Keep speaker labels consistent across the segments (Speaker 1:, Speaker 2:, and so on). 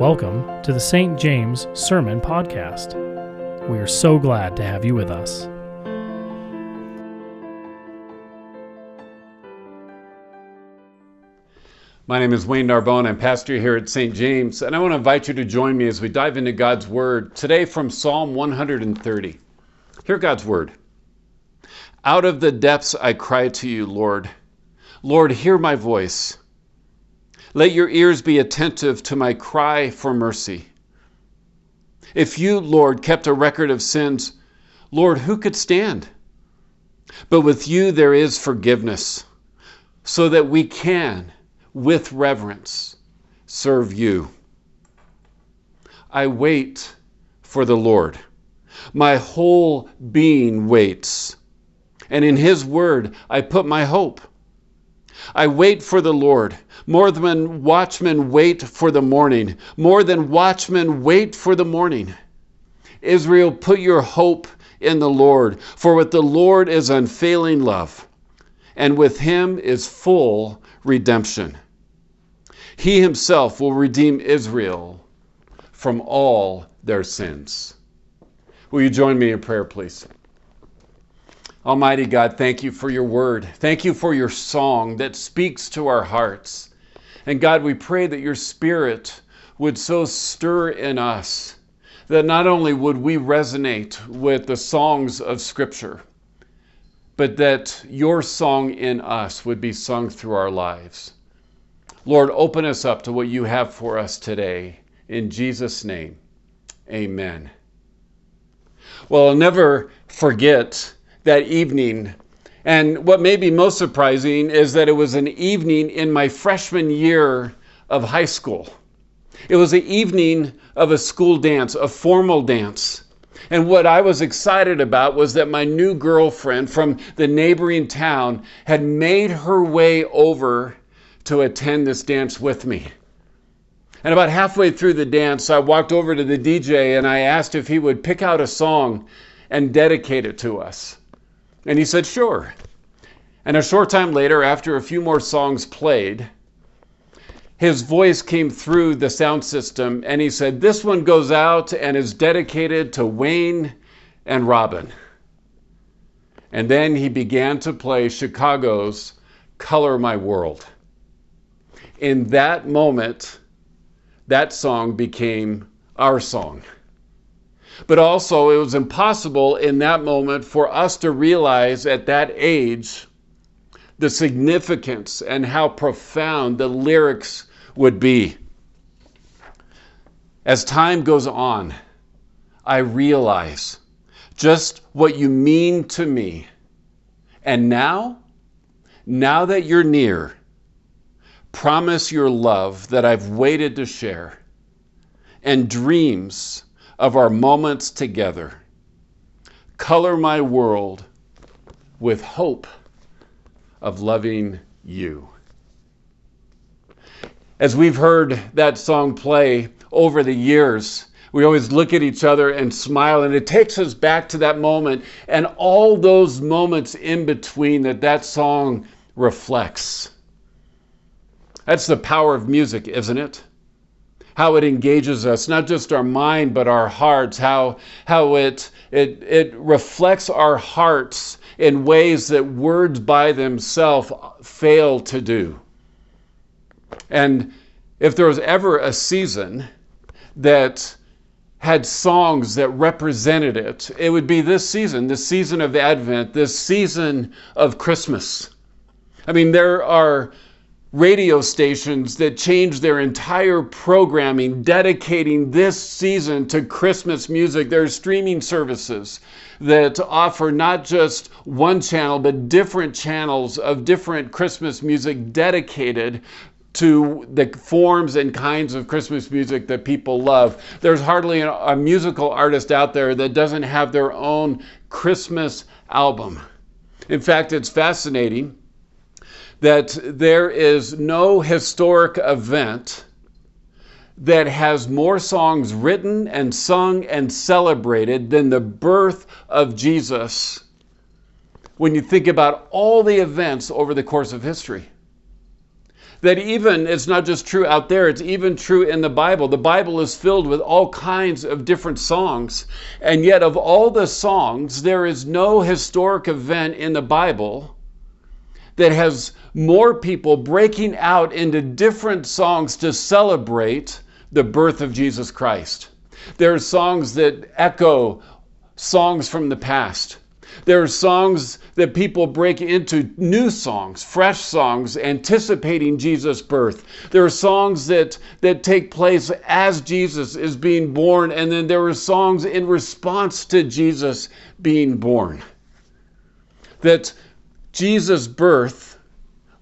Speaker 1: Welcome to the St. James Sermon Podcast. We are so glad to have you with us.
Speaker 2: My name is Wayne Darbonne. I'm pastor here at St. James, and I want to invite you to join me as we dive into God's Word today from Psalm 130. Hear God's Word. Out of the depths I cry to you, Lord. Lord, hear my voice. Let your ears be attentive to my cry for mercy. If you, Lord, kept a record of sins, Lord, who could stand? But with you there is forgiveness, so that we can, with reverence, serve you. I wait for the Lord. My whole being waits, and in his word I put my hope. I wait for the Lord. More than watchmen wait for the morning. More than watchmen wait for the morning. Israel, put your hope in the Lord, for with the Lord is unfailing love, and with him is full redemption. He himself will redeem Israel from all their sins. Will you join me in prayer, please? Almighty God, thank you for your word. Thank you for your song that speaks to our hearts. And God, we pray that your spirit would so stir in us that not only would we resonate with the songs of Scripture, but that your song in us would be sung through our lives. Lord, open us up to what you have for us today. In Jesus' name, amen. Well, I'll never forget that evening. And what may be most surprising is that it was an evening in my freshman year of high school. It was the evening of a school dance, a formal dance. And what I was excited about was that my new girlfriend from the neighboring town had made her way over to attend this dance with me. And about halfway through the dance, I walked over to the DJ and I asked if he would pick out a song and dedicate it to us. And he said, Sure. And a short time later, after a few more songs played, his voice came through the sound system and he said, This one goes out and is dedicated to Wayne and Robin. And then he began to play Chicago's Color My World. In that moment, that song became our song. But also, it was impossible in that moment for us to realize at that age the significance and how profound the lyrics would be. As time goes on, I realize just what you mean to me. And now, now that you're near, promise your love that I've waited to share and dreams of our moments together. Color my world with hope of loving you. As we've heard that song play over the years, we always look at each other and smile, and it takes us back to that moment and all those moments in between that that song reflects. That's the power of music, isn't it? How it engages us, not just our mind, but our hearts, how, how it, it, it reflects our hearts in ways that words by themselves fail to do. And if there was ever a season that had songs that represented it, it would be this season, this season of Advent, this season of Christmas. I mean, there are radio stations that change their entire programming dedicating this season to Christmas music. There are streaming services that offer not just one channel, but different channels of different Christmas music dedicated to the forms and kinds of Christmas music that people love. There's hardly a, a musical artist out there that doesn't have their own Christmas album. In fact, it's fascinating that there is no historic event that has more songs written and sung and celebrated than the birth of Jesus when you think about all the events over the course of history. that even it's not just true out there, it's even true in the Bible. The Bible is filled with all kinds of different songs. And yet, of all the songs, there is no historic event in the Bible that has more people breaking out into different songs to celebrate the birth of Jesus Christ. There are songs that echo songs from the past. There are songs that people break into new songs, fresh songs, anticipating Jesus' birth. There are songs that, that take place as Jesus is being born, and then there are songs in response to Jesus being born. That Jesus' birth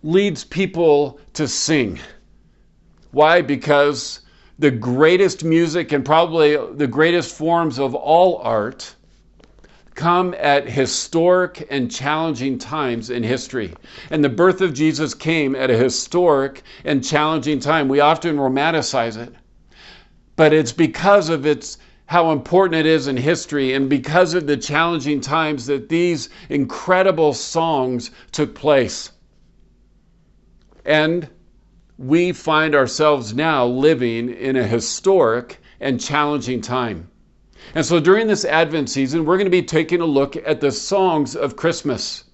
Speaker 2: leads people to sing. Why? Because the greatest music and probably the greatest forms of all art come at historic and challenging times in history. And the birth of Jesus came at a historic and challenging time. We often romanticize it, but it's because of its how important it is in history and because of the challenging times that these incredible songs took place. And we find ourselves now living in a historic and challenging time. And so during this Advent season, we're going to be taking a look at the songs of Christmas.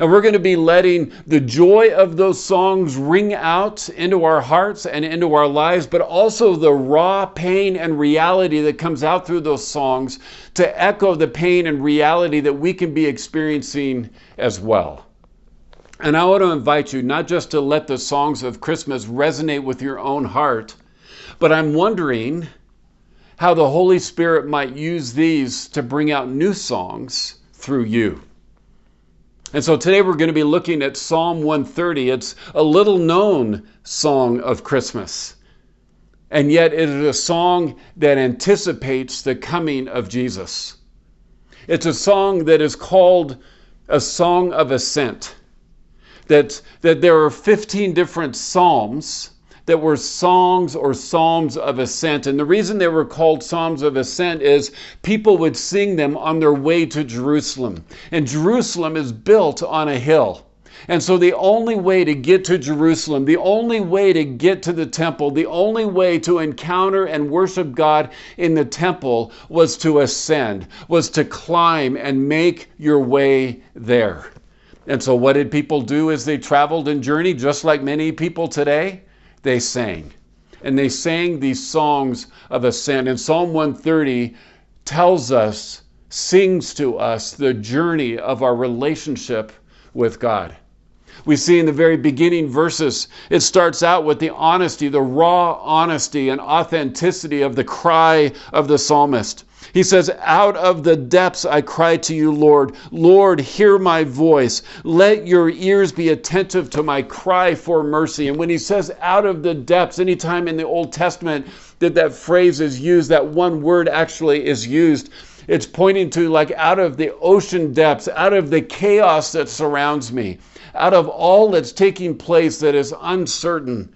Speaker 2: And we're going to be letting the joy of those songs ring out into our hearts and into our lives, but also the raw pain and reality that comes out through those songs to echo the pain and reality that we can be experiencing as well. And I want to invite you not just to let the songs of Christmas resonate with your own heart, but I'm wondering how the Holy Spirit might use these to bring out new songs through you. And so today we're going to be looking at Psalm 130. It's a little known song of Christmas. And yet it is a song that anticipates the coming of Jesus. It's a song that is called a song of ascent that, that there are 15 different psalms that were songs or psalms of ascent. And the reason they were called psalms of ascent is people would sing them on their way to Jerusalem. And Jerusalem is built on a hill. And so, the only way to get to Jerusalem, the only way to get to the temple, the only way to encounter and worship God in the temple was to ascend, was to climb and make your way there. And so, what did people do as they traveled and journeyed? Just like many people today, they sang. And they sang these songs of ascent. And Psalm 130 tells us, sings to us the journey of our relationship with God. We see in the very beginning verses, it starts out with the honesty, the raw honesty and authenticity of the cry of the psalmist. He says, Out of the depths I cry to you, Lord. Lord, hear my voice. Let your ears be attentive to my cry for mercy. And when he says out of the depths, anytime in the Old Testament that that phrase is used, that one word actually is used, it's pointing to like out of the ocean depths, out of the chaos that surrounds me, out of all that's taking place that is uncertain,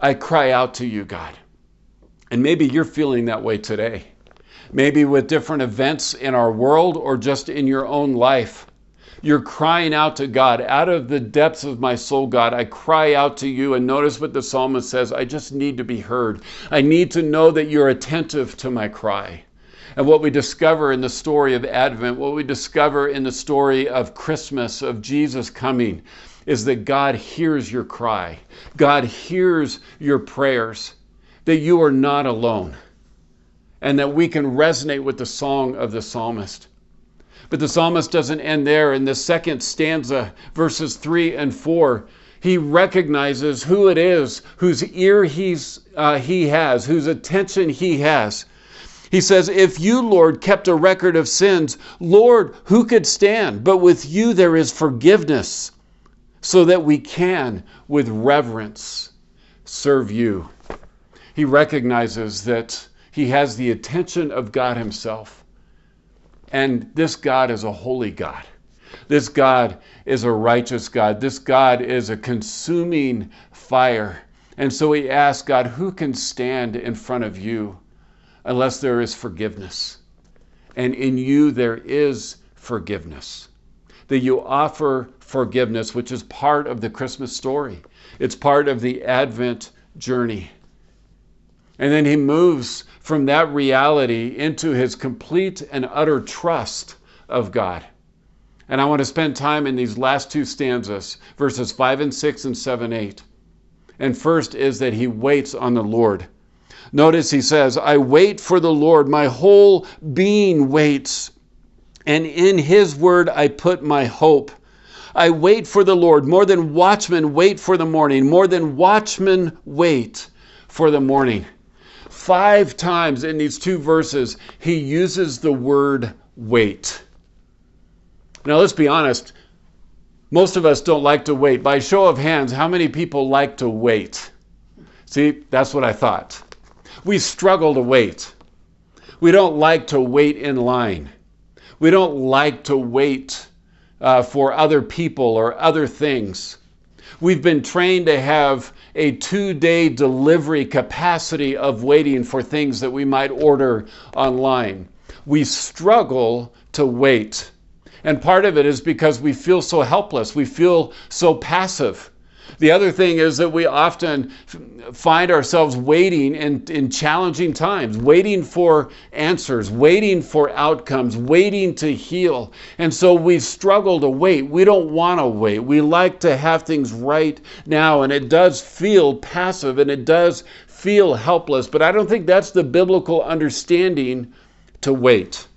Speaker 2: I cry out to you, God. And maybe you're feeling that way today maybe with different events in our world or just in your own life. You're crying out to God. Out of the depths of my soul, God, I cry out to you. And notice what the psalmist says I just need to be heard. I need to know that you're attentive to my cry. And what we discover in the story of Advent, what we discover in the story of Christmas, of Jesus coming, is that God hears your cry. God hears your prayers, that you are not alone and that we can resonate with the song of the psalmist. But the psalmist doesn't end there. In the second stanza, verses 3 and 4, he recognizes who it is whose ear he's, uh, he has, whose attention he has. He says, If you, Lord, kept a record of sins, Lord, who could stand? But with you there is forgiveness, so that we can, with reverence, serve you. He recognizes that he has the attention of God Himself. And this God is a holy God. This God is a righteous God. This God is a consuming fire. And so he asks God, Who can stand in front of you unless there is forgiveness? And in you there is forgiveness. that you offer forgiveness, which is part of the Christmas story. It's part of the Advent journey. And then he moves from that reality into his complete and utter trust of God. And I want to spend time in these last two stanzas, verses 5 and 6 and 7 8. And first is that he waits on the Lord. Notice he says, I wait for the Lord, my whole being waits, and in his word I put my hope. I wait for the Lord, more than watchmen wait for the morning, more than watchmen wait for the morning. Five times in these two verses, he uses the word wait. Now, let's be honest. Most of us don't like to wait. By show of hands, how many people like to wait? See, that's what I thought. We struggle to wait. We don't like to wait in line. We don't like to wait uh, for other people or other things. We've been trained to have a two day delivery capacity of waiting for things that we might order online. We struggle to wait. And part of it is because we feel so helpless, we feel so passive. The other thing is that we often find ourselves waiting in, in challenging times, waiting for answers, waiting for outcomes, waiting to heal. And so we struggle to wait. We don't want to wait. We like to have things right now, and it does feel passive and it does feel helpless, but I don't think that's the biblical understanding to wait.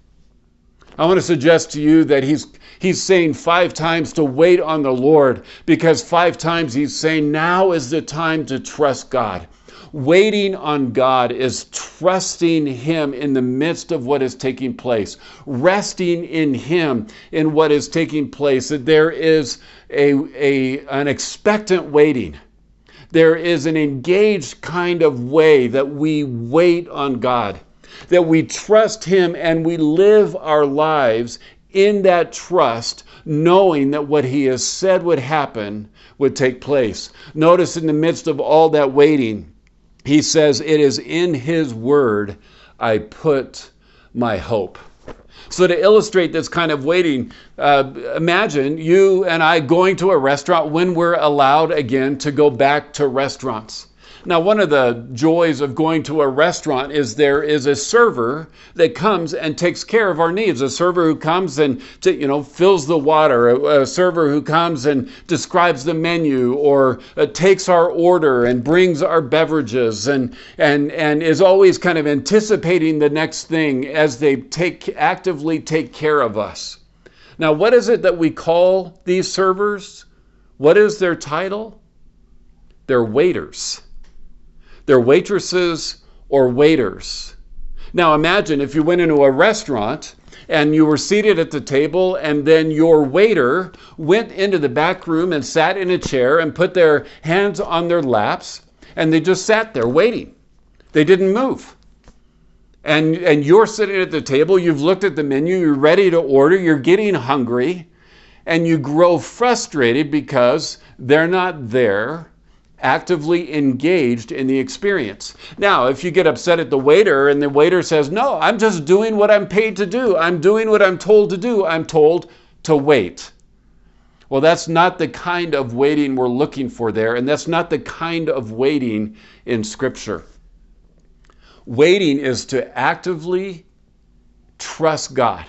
Speaker 2: I want to suggest to you that he's he's saying five times to wait on the Lord because five times he's saying now is the time to trust God. Waiting on God is trusting Him in the midst of what is taking place, resting in Him in what is taking place. That there is a, a, an expectant waiting. There is an engaged kind of way that we wait on God that we trust Him and we live our lives in that trust, knowing that what He has said would happen would take place. Notice in the midst of all that waiting, He says, It is in His Word I put my hope. So, to illustrate this kind of waiting, uh, imagine you and I going to a restaurant when we're allowed again to go back to restaurants. Now, one of the joys of going to a restaurant is there is a server that comes and takes care of our needs. A server who comes and you know fills the water. A, a server who comes and describes the menu or uh, takes our order and brings our beverages and and and is always kind of anticipating the next thing as they take actively take care of us. Now, what is it that we call these servers? What is their title? They're waiters. They're waitresses or waiters. Now imagine if you went into a restaurant and you were seated at the table and then your waiter went into the back room and sat in a chair and put their hands on their laps and they just sat there waiting. They didn't move. And, and you're sitting at the table, you've looked at the menu, you're ready to order, you're getting hungry, and you grow frustrated because they're not there actively engaged in the experience. Now, if you get upset at the waiter and the waiter says, No, I'm just doing what I'm paid to do, I'm doing what I'm told to do, I'm told to wait. Well, that's not the kind of waiting we're looking for there, and that's not the kind of waiting in Scripture. Waiting is to actively trust God,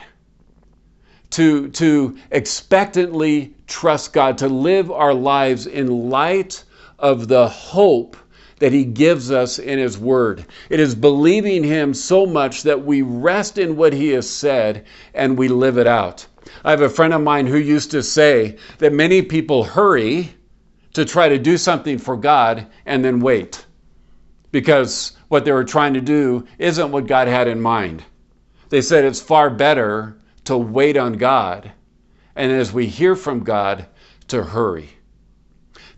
Speaker 2: to, to expectantly trust God, to live our lives in light of the hope that he gives us in his word. It is believing him so much that we rest in what he has said and we live it out. I have a friend of mine who used to say that many people hurry to try to do something for God and then wait because what they were trying to do isn't what God had in mind. They said it's far better to wait on God and as we hear from God, to hurry.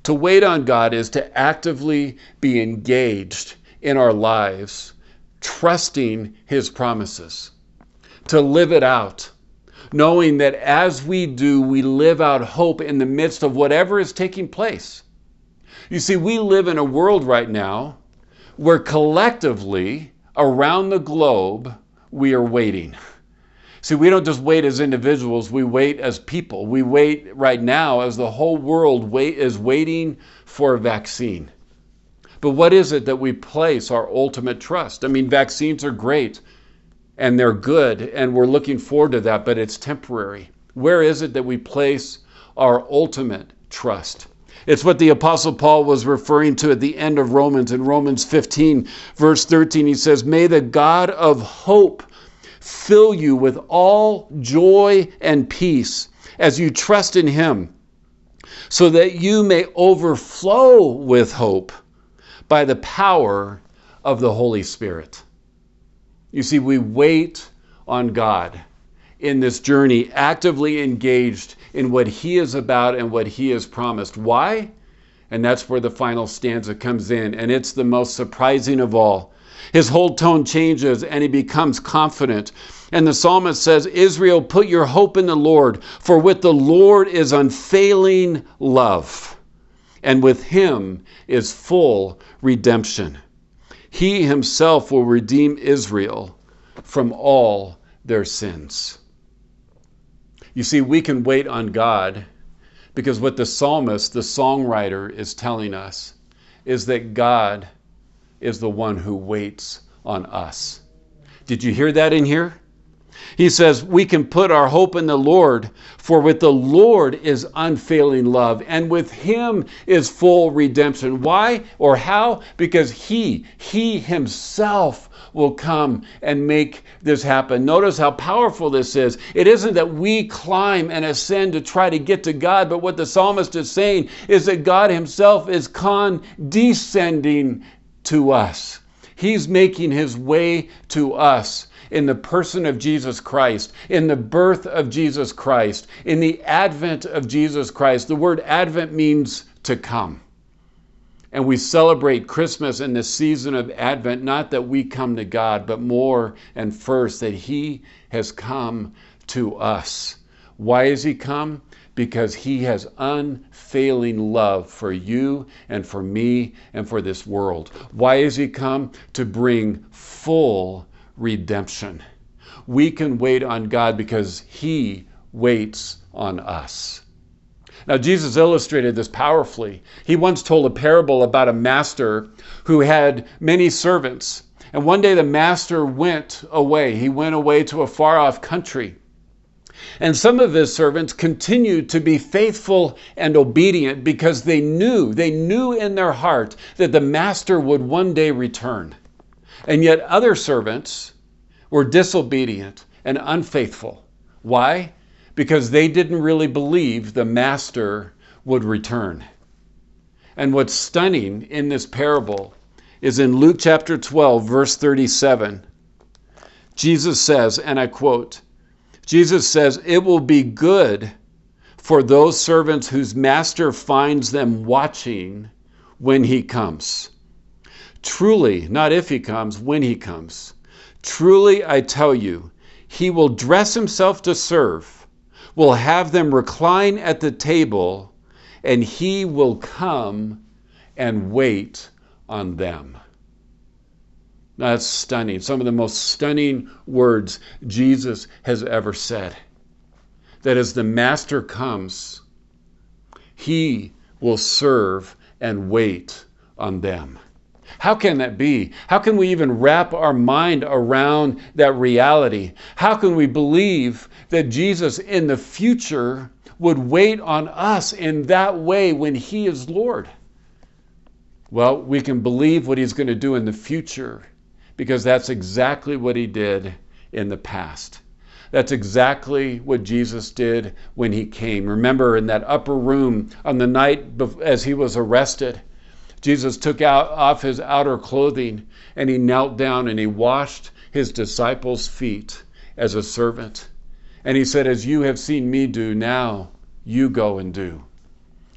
Speaker 2: To wait on God is to actively be engaged in our lives, trusting His promises, to live it out, knowing that as we do, we live out hope in the midst of whatever is taking place. You see, we live in a world right now where collectively around the globe we are waiting. See, we don't just wait as individuals, we wait as people. We wait right now as the whole world wait, is waiting for a vaccine. But what is it that we place our ultimate trust? I mean, vaccines are great and they're good, and we're looking forward to that, but it's temporary. Where is it that we place our ultimate trust? It's what the Apostle Paul was referring to at the end of Romans. In Romans 15, verse 13, he says, May the God of hope fill you with all joy and peace as you trust in him, so that you may overflow with hope by the power of the Holy Spirit. You see, we wait on God in this journey, actively engaged in what He is about and what He has promised. Why? And that's where the final stanza comes in, and it's the most surprising of all. His whole tone changes and he becomes confident. And the psalmist says, Israel, put your hope in the Lord, for with the Lord is unfailing love, and with him is full redemption. He himself will redeem Israel from all their sins. You see, we can wait on God because what the psalmist, the songwriter, is telling us is that God is the one who waits on us. Did you hear that in here? He says, We can put our hope in the Lord, for with the Lord is unfailing love, and with Him is full redemption. Why or how? Because He, He Himself will come and make this happen. Notice how powerful this is. It isn't that we climb and ascend to try to get to God, but what the psalmist is saying is that God Himself is condescending to us. He's making His way to us in the person of Jesus Christ, in the birth of Jesus Christ, in the advent of Jesus Christ. The word advent means to come. And we celebrate Christmas in the season of Advent, not that we come to God, but more and first that He has come to us. Why has He come? Because He has unfailing love for you and for me and for this world. Why has He come? To bring full redemption. We can wait on God because He waits on us. Now, Jesus illustrated this powerfully. He once told a parable about a master who had many servants. And one day the master went away. He went away to a far off country. And some of his servants continued to be faithful and obedient because they knew, they knew in their heart that the master would one day return. And yet other servants were disobedient and unfaithful. Why? Because they didn't really believe the master would return. And what's stunning in this parable is in Luke chapter 12, verse 37. Jesus says, and I quote, Jesus says, It will be good for those servants whose master finds them watching when he comes. Truly, not if he comes, when he comes. Truly, I tell you, he will dress himself to serve, will have them recline at the table, and he will come and wait on them. That's stunning. Some of the most stunning words Jesus has ever said. That as the Master comes, he will serve and wait on them. How can that be? How can we even wrap our mind around that reality? How can we believe that Jesus in the future would wait on us in that way when He is Lord? Well, we can believe what He's going to do in the future because that's exactly what He did in the past. That's exactly what Jesus did when He came. Remember in that upper room on the night as He was arrested Jesus took out off his outer clothing and he knelt down and he washed his disciples' feet as a servant. And he said, As you have seen me do, now you go and do.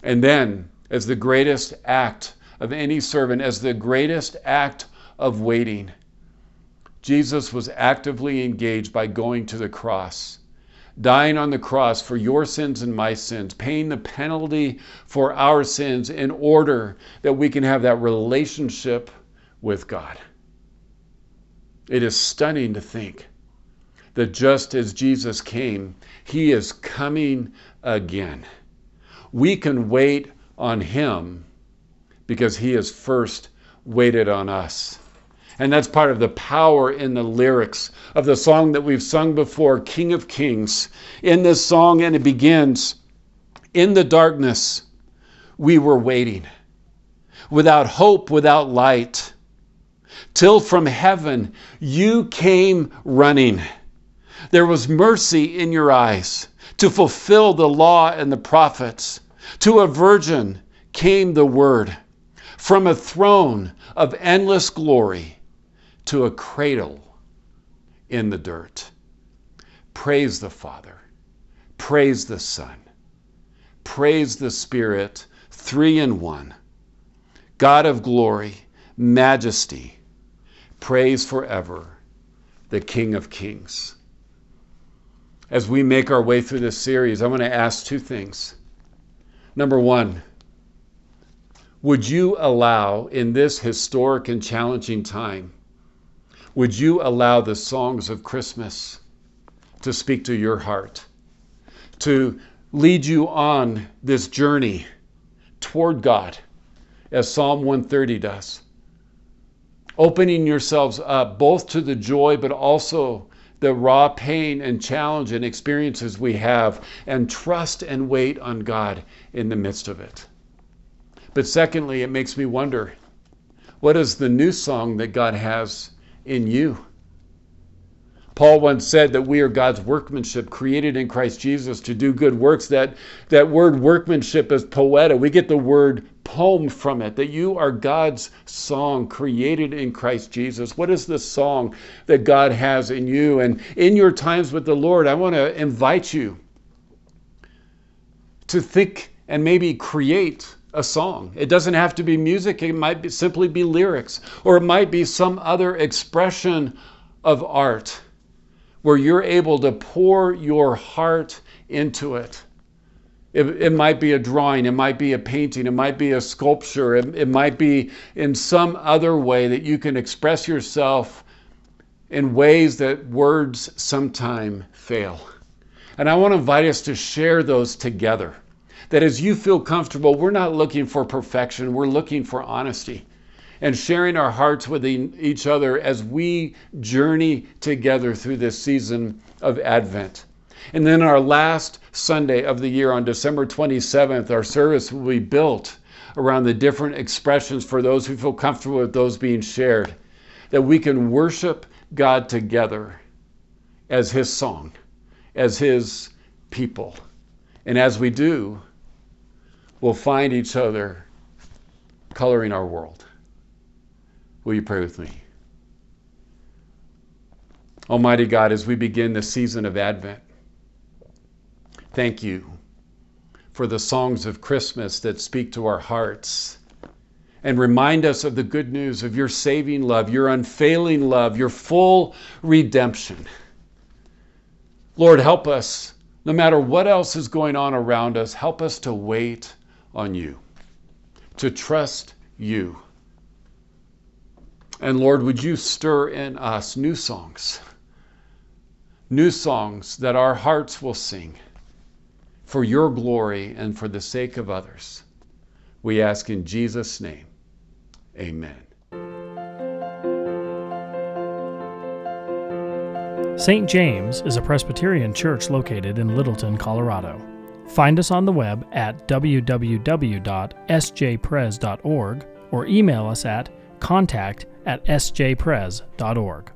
Speaker 2: And then, as the greatest act of any servant, as the greatest act of waiting, Jesus was actively engaged by going to the cross dying on the cross for your sins and my sins, paying the penalty for our sins in order that we can have that relationship with God. It is stunning to think that just as Jesus came, he is coming again. We can wait on him because he has first waited on us. And that's part of the power in the lyrics of the song that we've sung before, King of Kings. In this song, and it begins In the darkness, we were waiting, without hope, without light, till from heaven you came running. There was mercy in your eyes to fulfill the law and the prophets. To a virgin came the word from a throne of endless glory to a cradle in the dirt. Praise the Father. Praise the Son. Praise the Spirit, three in one. God of glory, majesty, praise forever, the King of kings. As we make our way through this series, I want to ask two things. Number one, would you allow in this historic and challenging time, would you allow the songs of Christmas to speak to your heart, to lead you on this journey toward God, as Psalm 130 does? Opening yourselves up both to the joy, but also the raw pain and challenge and experiences we have, and trust and wait on God in the midst of it. But secondly, it makes me wonder what is the new song that God has in you? Paul once said that we are God's workmanship created in Christ Jesus to do good works. That, that word workmanship is poeta. We get the word poem from it, that you are God's song created in Christ Jesus. What is the song that God has in you? And in your times with the Lord, I want to invite you to think and maybe create a song. It doesn't have to be music, it might be, simply be lyrics, or it might be some other expression of art where you're able to pour your heart into it. It, it might be a drawing, it might be a painting, it might be a sculpture, it, it might be in some other way that you can express yourself in ways that words sometimes fail. And I want to invite us to share those together that as you feel comfortable, we're not looking for perfection, we're looking for honesty and sharing our hearts with each other as we journey together through this season of Advent. And then our last Sunday of the year on December 27th, our service will be built around the different expressions for those who feel comfortable with those being shared, that we can worship God together as His song, as His people. And as we do, we'll find each other coloring our world. Will you pray with me? Almighty God, as we begin the season of Advent, thank you for the songs of Christmas that speak to our hearts and remind us of the good news of your saving love, your unfailing love, your full redemption. Lord, help us, no matter what else is going on around us, help us to wait on you, to trust you. And Lord, would you stir in us new songs, new songs that our hearts will sing for your glory and for the sake of others. We ask in Jesus' name. Amen.
Speaker 1: St. James is a Presbyterian church located in Littleton, Colorado. Find us on the web at www.sjpres.org or email us at contact at sjpres.org.